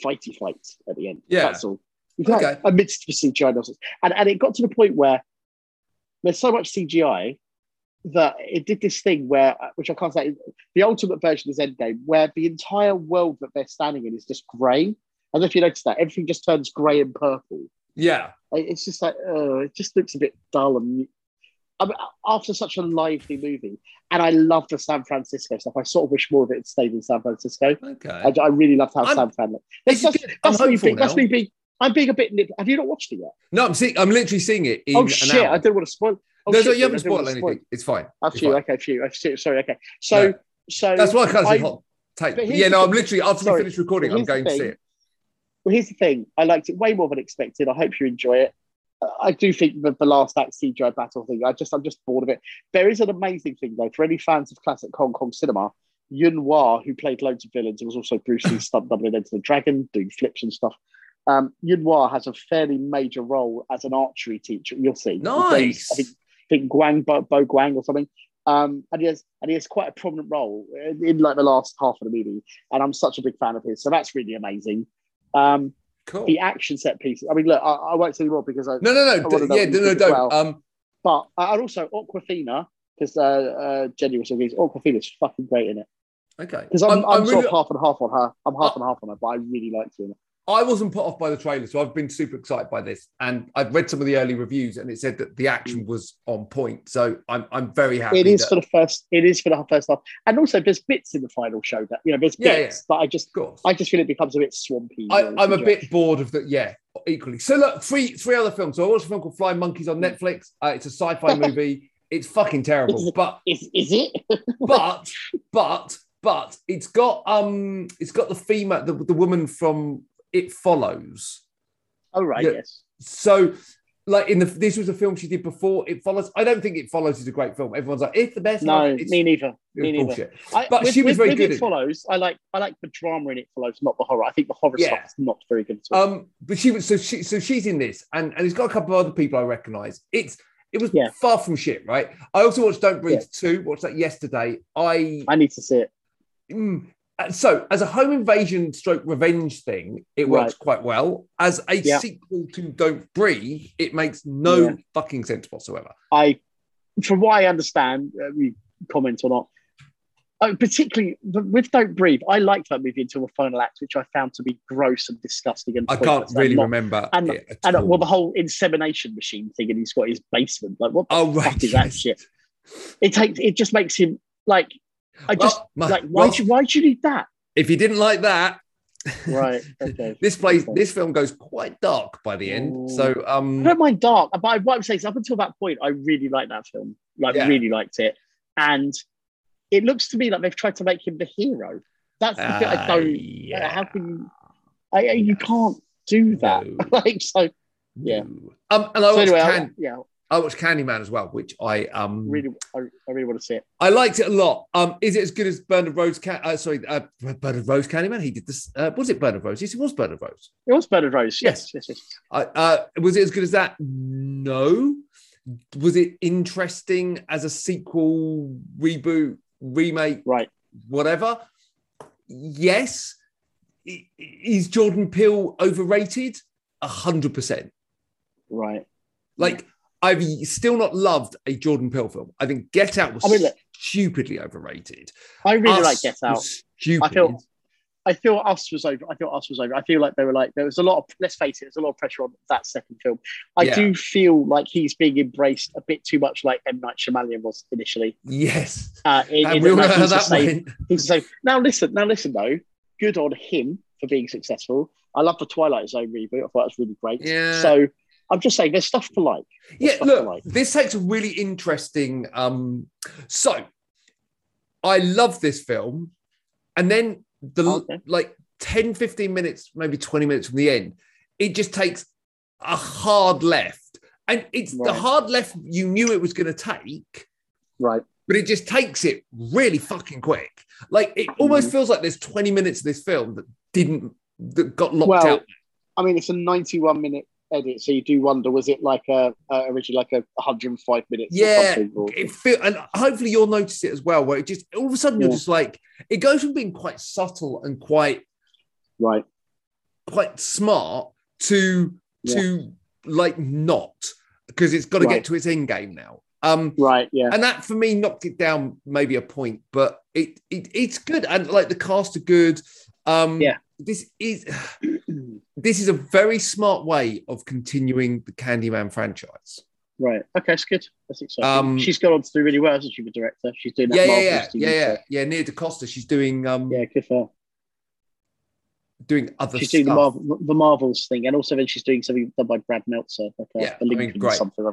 fighty fight at the end. Yeah. That's all. Okay. amidst the CGI nonsense. And, and it got to the point where there's so much CGI that it did this thing where, which I can't say, the ultimate version is Endgame, where the entire world that they're standing in is just grey. I don't know if you noticed that. Everything just turns grey and purple. yeah. It's just like, uh, it just looks a bit dull and. I mean, after such a lively movie, and I love the San Francisco stuff. I sort of wish more of it had stayed in San Francisco. Okay. I, I really loved how I'm- San Fran looked. That's, that's, that's me being, that's me being. I'm being a bit. Nip- Have you not watched it yet? No, I'm seeing. I'm literally seeing it in oh shit! I don't want to spoil. Oh, no, shit, no, you haven't spoiled anything. It's fine. Oh, It's phew, fine. okay, phew. Sorry, okay. So, No. so That's why I can't say hot take. Yeah, no, I'm literally after sorry, we finish recording, I'm going to see it. Well, here's the thing. I liked it way more than expected. I hope you enjoy it. I do think the, the last act CGI battle thing. I just, I'm just bored of it. There is an amazing thing though for any fans of classic Hong Kong cinema. Yuen Wah, who played loads of villains, and was also Bruce Lee's stunt double in Enter the Dragon, doing flips and stuff. Um, Yuen Wah has a fairly major role as an archery teacher. You'll see. Nice. I think, think Guang Bo, Bo Guang or something. Um, and he has and he has quite a prominent role in, in like the last half of the movie. And I'm such a big fan of his, so that's really amazing. Um, Cool. the action set pieces. I mean, look, I, I won't say more because I. No, no, no. d- yeah, no, no, don't. well. Um, But uh, and also Awkwafina because uh, uh, Jenny was Awkwafina's fucking great in it. okay. Because I'm, I'm, I'm sort really, of half and half on her. I'm half and half on her, but I really liked her. I wasn't put off by the trailer, so I've been super excited by this. And I've read some of the early reviews, and it said that the action was on point. So I'm I'm very happy. It is that- for the first. It is for the first half, and also there's bits in the final show that you know there's Yeah, bits, but I just. I just feel it becomes a bit swampy. I, I'm a bit bored of the yeah, equally. So look, three three other films. So I watched a film called Flying Monkeys on Netflix. Uh, it's a sci-fi movie. It's fucking terrible, but Is is it? but but but it's got um it's got the female the, the woman from It Follows. oh right, Yeah. yes. So like in the this was a film she did before It Follows. I don't think It Follows is a great film. Everyone's like it's the best. No, it's, me neither. Me neither. I, But with, she was with- very with good It follows. I like I like the drama in it follows, not the horror. I think the horror Yeah. stuff is not very good at all. Um, but she was so she so she's in this, and and it's got a couple of other people I recognise. It's it was Yeah. far from shit, right? I also watched Don't Breathe Yeah. two. Watched that yesterday. I I need to see it. mm, so as a home invasion stroke revenge thing, it works Right. quite well. As a Yeah. sequel to Don't Breathe, it makes no Yeah. fucking sense whatsoever. I, from what I understand, uh, you comment or not. Oh, particularly with Don't Breathe, I liked that movie until the final act, which I found to be gross and disgusting. And I can't and really not- remember and- And uh, well, the whole insemination machine thing, and he's got his basement. Like, what the oh fuck right, is that shit? It takes. It just makes him like. I just Well, my- like. Why well, do Why do you need that? if you didn't like that, Right. Okay. this place, Okay. this film goes quite dark by the end. Ooh. So I um, don't mind dark, but I, what I'm saying is, up until that point, I really liked that film. Like, Yeah. really liked it, and it looks to me like they've tried to make him the hero. That's the bit I uh, don't. yeah. How can you? I, I- you can't do that. No. like so. Yeah. Um, and I So anyway, I, yeah, I watched Candyman as well, which I um really, I, I really want to see it. I liked it a lot. Um, is it as good as Bernard Rose? Can- uh, sorry, uh, Bernard Rose Candyman. He did this. Uh, was it Bernard Rose? Yes, it was Bernard Rose. It was Bernard Rose. Yes, yes, yes. Uh, uh, was it as good as that? No. Was it interesting as a sequel, reboot, remake, Right. whatever? Yes. Is Jordan Peele overrated? A hundred percent. Right. Like I've still not loved a Jordan Peele film. I think Get Out was I mean, look- stupidly overrated. I really Us like Get Out. Stupid. I feel- I feel Us was over. I feel Us was over. I feel like they were like there was a lot of. Let's face it, there's a lot of pressure on that second film. I Yeah. do feel like he's being embraced a bit too much, like M Night Shyamalan was initially. yes. Uh, in, And in we all that know how he's that just saying, he's saying, now listen, now listen though, good on him for being successful. I love the Twilight Zone reboot. I thought it was really great. Yeah. So I'm just saying, there's stuff to like. There's Yeah, look, like. this takes a really interesting. Um, so I love this film, and then the Okay. like 10, 15 minutes, maybe 20 minutes from the end, it just takes a hard left. And it's the hard left you knew it was going to take, Right. but it just takes it really fucking quick. Like it almost Mhm. feels like there's 20 minutes of this film that didn't that got locked Well, out. I mean, it's a 91 minute edit, so you do wonder, was it like a uh, originally like a 105 minutes? Yeah, or or- it feel and hopefully you'll notice it as well, where it just all of a sudden you're just like it goes from being quite subtle and quite right. quite smart to Yeah. to like not because it's got to Right. get to its end game now. Um Right. Yeah. and that for me knocked it down maybe a point, but it, it it's good and like the cast are good. Um Yeah. this is this is a very smart way of continuing the Candyman franchise. Right. Okay, it's good. That's exciting. Um, She's gone on to do really well, hasn't she, the director? She's doing that Yeah, yeah, yeah, yeah, yeah, yeah. Nia DaCosta, she's doing um Yeah, good for her. doing other She's stuff. doing the, Marvel, the Marvels thing, and also then she's doing something done by Brad Meltzer, like a, Yeah, a I mean, great. something.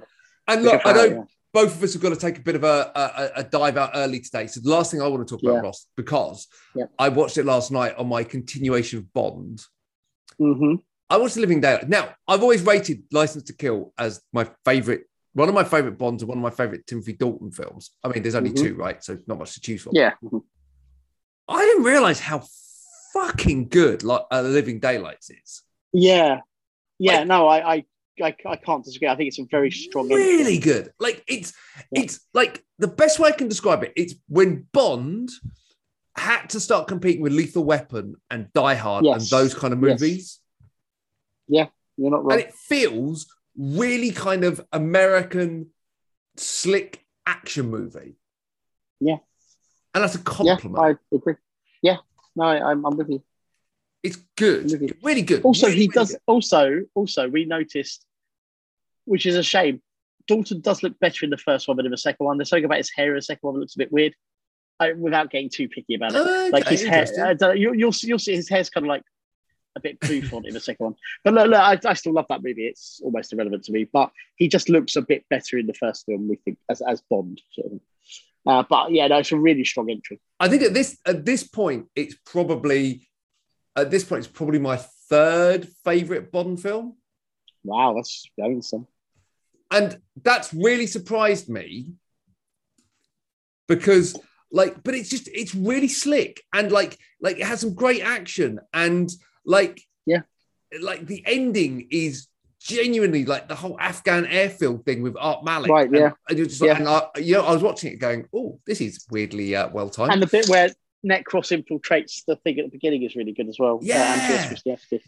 And look, I know yeah. both of us have got to take a bit of a, a, a dive out early today. So the last thing I want to talk about, Yeah. Ross, because Yeah. I watched it last night on my continuation of Bond. Mhm. I watched The Living Daylight. Now, I've always rated License to Kill as my favorite, one of my favorite Bonds and one of my favorite Timothy Dalton films. I mean, there's only Mhm. two, right? So not much to choose from. Yeah. I didn't realize how fucking good like uh, Living Daylights is. Yeah. Yeah, Like- no, I, I, I, I can't disagree. I think it's a very strong really good. Like it's Yeah. it's like the best way I can describe it. It's when Bond had to start competing with Lethal Weapon and Die Hard and those kind of Yes. Yeah, You're not wrong. and it feels really kind of American slick action movie. Yeah. and that's a yeah, compliment. I agree. Yeah, no, I, I'm, I'm with you. It's good, Really really good. Also, Really, he really does. good. Also, also, we noticed, which is a shame. Dalton does look better in the first one than in the second one. There's something about his hair in the second one that looks a bit weird. I, without getting too picky about it, Okay, like his hair, don't you, you'll see, you'll see his hair's kind of like a bit bouffant in the second one. But look, look I, I still love that movie. It's almost irrelevant to me, but he just looks a bit better in the first film. We think as as Bond. Sort of. Uh, but yeah, no, it's a really strong entry. I think at this at this point, it's probably at this point, it's probably my third favorite Bond film. Wow, that's going some. and that's really surprised me because like but it's just it's really slick and like like it has some great action and like Yeah. like the ending is genuinely like the whole afghan airfield thing with art malik Right, yeah. and you're just like Yeah. and I, you know i was watching it going oh this is weirdly uh, well timed And the bit where Necros infiltrates the thing at the beginning is really good as well. Yeah. Andreas Wisniewski.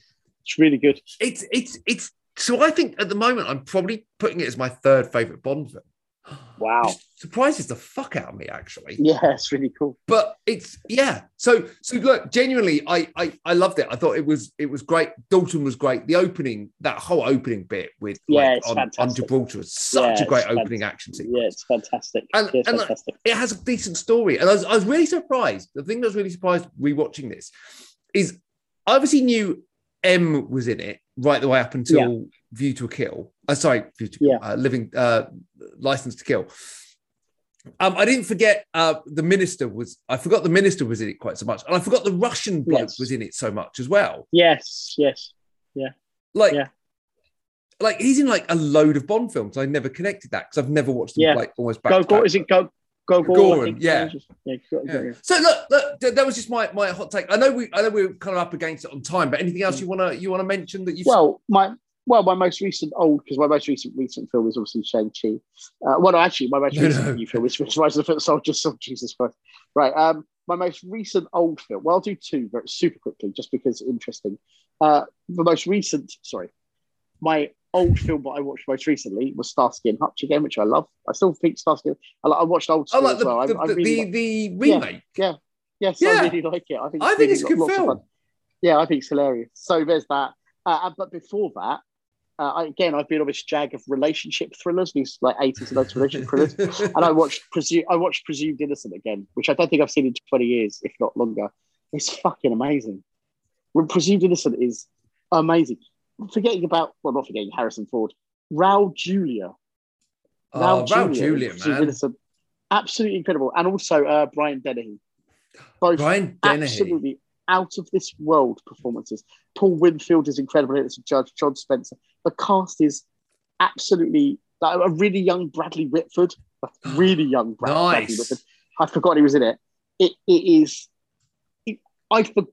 It's really good. it's it's it's so i think at the moment i'm probably putting it as my third favorite bond film Wow. Surprises the fuck out of me actually. Yeah, it's really cool. but it's yeah. So so look genuinely I, I i loved it. I thought it was it was great. Dalton was great. The opening that whole opening bit with Yeah, like, it's on, on fantastic. gibraltar was such Yeah, a great opening action sequence. Yeah, it's fantastic. And- yeah, it's and, like, it has a decent story. And I was, I was really surprised. The thing that was really surprised rewatching this is i obviously knew m was in it right the way up until view to a kill uh, sorry view to Yeah. uh, living uh license to kill um, I didn't forget uh, the minister was. I forgot the minister was in it quite so much, and I forgot the Russian bloke Yes. was in it so much as well. yes, yes. Like, Yeah. like he's in like a load of Bond films. I never connected that because I've never watched them Yeah. like almost back. Go, go, is it Go, Go, Go? Goran, I think. yeah. yeah Yeah. So look, look, that was just my my hot take. I know we, I know we're kind of up against it on time, but anything else you wanna you wanna mention that you? Well, my well, my most recent old because my most recent recent film is obviously Shang Chi. Uh, well, no, actually, my most recent no. new film is Rise of the Foot Soldier. So Jesus Christ, right? Um, my most recent old film. Well, I'll do two very super quickly, just because it's interesting. Uh, the most recent, sorry, my old film that I watched most recently was Starsky and Hutch again, which I love. I still think Starsky. I, I watched old oh, like as the well. I, the, I really the, like- the remake. Yes, Yeah. I really like it. I think I think really it's a good film. Yeah, I think it's hilarious. So there's that. Uh, but before that, uh, I, again, I've been on this jag of relationship thrillers, these like 80s and 90s relationship thrillers. And I watched Presu- I watched Presumed Innocent again, which I don't think I've seen in 20 years, if not longer. It's fucking amazing. Presumed Innocent is amazing. Forgetting about, well, not forgetting Harrison Ford, Raul Julia. oh, Raul Julia, man. Innocent. Absolutely incredible. And also uh, Brian Dennehy. Both Brian Dennehy. absolutely out of this world performances. Paul Winfield is incredible as a judge. John Spencer. The cast is absolutely like a really young Bradley Whitford. A really young Brad, Bradley Whitford. I forgot he was in it. It, it is. It, I for-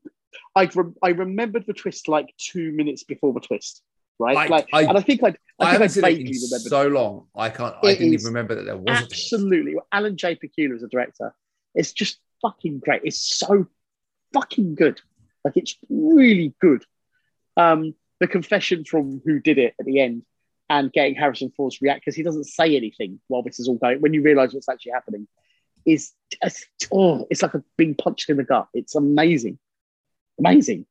I re- I remembered the twist like two minutes before the twist, right? Like, like, I- and I think I, I, I haven't seen it in so long. I can't. I didn't even remember that there was. Absolutely. Alan J. Pakula as a director. It's just fucking great. It's so fucking good. Like it's really good. Um, the confession from who did it at the end and getting Harrison Ford's react because he doesn't say anything while this is all going. When you realise what's actually happening, is oh, it's like a being punched in the gut. It's amazing, amazing.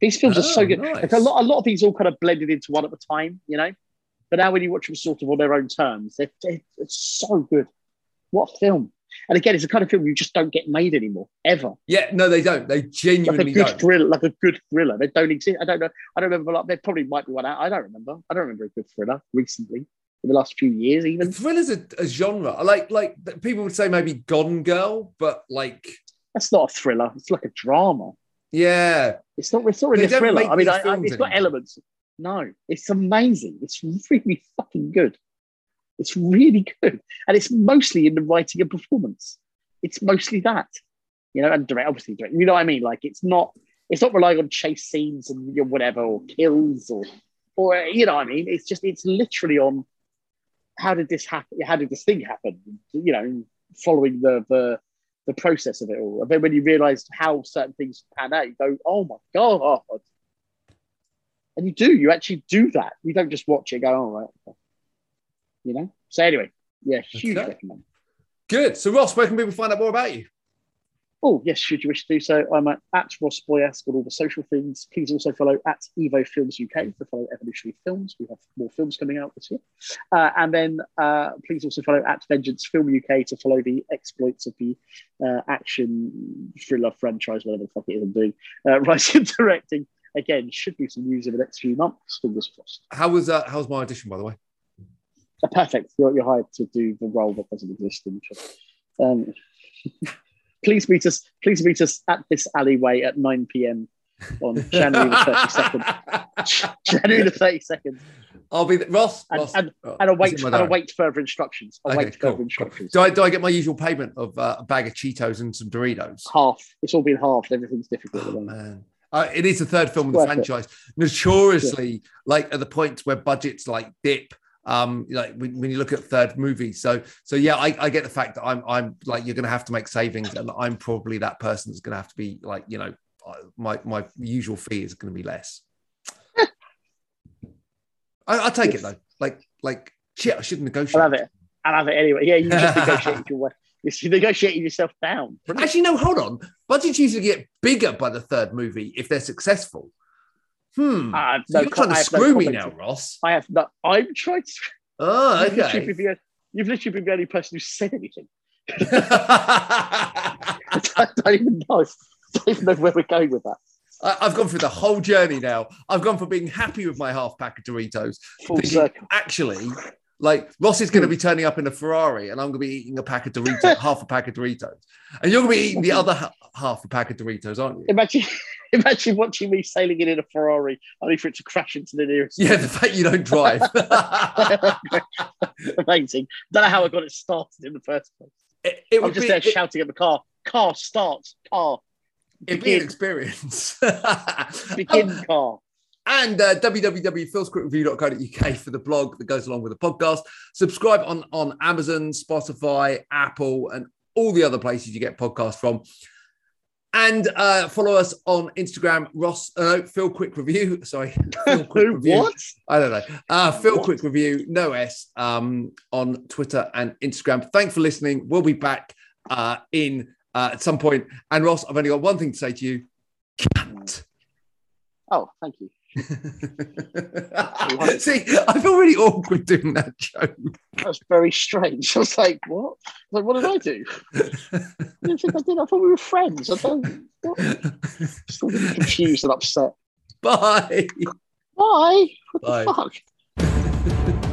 These films are so Oh, good. nice. Like a lot, a lot of these all kind of blended into one at a time, you know. But now when you watch them sort of on their own terms, they're, they're- it's so good. What a film! And again, it's the kind of film you just don't get made anymore, ever. Yeah, no, they don't. They genuinely Like a good don't. thriller, like a good thriller. They don't exist. I don't know. I don't remember. Like there probably might be one out. I don't remember. I don't remember a good thriller recently in the last few years, even. Thriller's a, a genre. Like, like people would say maybe Gone Girl, but like, That's not a thriller. It's like a drama. Yeah, It's not. It's not really They a thriller. I mean, I, I, it's got elements. No, it's amazing. It's really fucking good. It's really good, and it's mostly in the writing and performance. It's mostly that, you know, and direct, obviously direct. You know what I mean? Like, it's not. It's not relying on chase scenes and you know, whatever or kills or, or you know what I mean. It's just. It's literally on. How did this happen? How did this thing happen? You know, following the the the process of it all. And then when you realise how certain things pan out, you go, "Oh my god!" And you do. You actually do that. You don't just watch it. Go, "All right." okay." You know. So anyway, yeah, huge Okay. recommend. good. So, Ross, where can people find out more about you? Oh, yes, should you wish to do so, I'm at, at Ross Boyask on all the social things. Please also follow at Evo Films UK to follow Evolutionary Films. We have more films coming out this year. Uh, and then uh, please also follow at Vengeance Film UK to follow the exploits of the uh, action thriller franchise, whatever the fuck it is I'm doing. Uh, writing and directing. Again, should be some news in the next few months. Fingers crossed. How was uh, how was my audition, by the way? Uh, perfect. You're, you're hired to do the role that doesn't exist in the show. Um, please meet us. Please meet us at this alleyway at 9 p.m. on January the 32nd. January the 32nd. I'll be the, Ross. And, Ross and, oh, and await, and await further instructions. Okay, Await cool, further cool. instructions. Do I do I get my usual payment of uh, a bag of Cheetos and some Doritos? Half. It's all been halved. Everything's difficult. Oh, man. Uh, it is the third film in the Worth it. franchise. Notoriously, like at the points where budgets like dip, um, like when, when you look at third movie. So, so yeah, I, I get the fact that I'm, I'm like you're going to have to make savings, and I'm probably that person that's going to have to be like, you know, uh, my my usual fee is going to be less. I, I'll take it though. Like, like shit, I should negotiate. I love it. I love it anyway. Yeah, you just negotiate your way. You're negotiating yourself down. Actually, no, hold on. Budgets usually get bigger by the third movie if they're successful. Hmm. I have no You're trying to I no screw me now, Ross. I have not. I'm trying to. Oh, You've literally okay. been the- You've literally been the only person who said anything. I, I don't even know. I don't even know where we're going with that. I've gone through the whole journey now. I've gone from being happy with my half pack of Doritos, Full thinking, circle. actually, like Ross is going to be mm. turning up in a Ferrari, and I'm going to be eating a pack of Doritos, half a pack of Doritos, and you're going to be eating the other ha- half a pack of Doritos, aren't you? Imagine, imagine watching me sailing in in a Ferrari, only for it to crash into the nearest. Yeah, the fact you don't drive. Amazing. Don't know how I got it started in the first place. it, it I'm just be, there it, shouting at the car. Car starts. Car. it'd be an Begin. experience. Begin car. And uh, www.filmscriptreview.co.uk for the blog that goes along with the podcast. Subscribe on, on Amazon, Spotify, Apple, and all the other places you get podcasts from. And uh, follow us on Instagram, Ross, uh, Phil Quick Review. Sorry, Phil Quick Review. what? I don't know. Uh, Phil What? Quick Review, no S, um, on Twitter and Instagram. Thanks for listening. We'll be back uh, in uh, at some point. And Ross, I've only got one thing to say to you. Cunt. Oh, thank you. See, I feel really awkward doing that joke. That's very strange. I was like, what? I was like, what did I do? I didn't think I did. I thought we were friends. I don't. What? Still really confused and upset. Bye. Bye. What Bye. the fuck?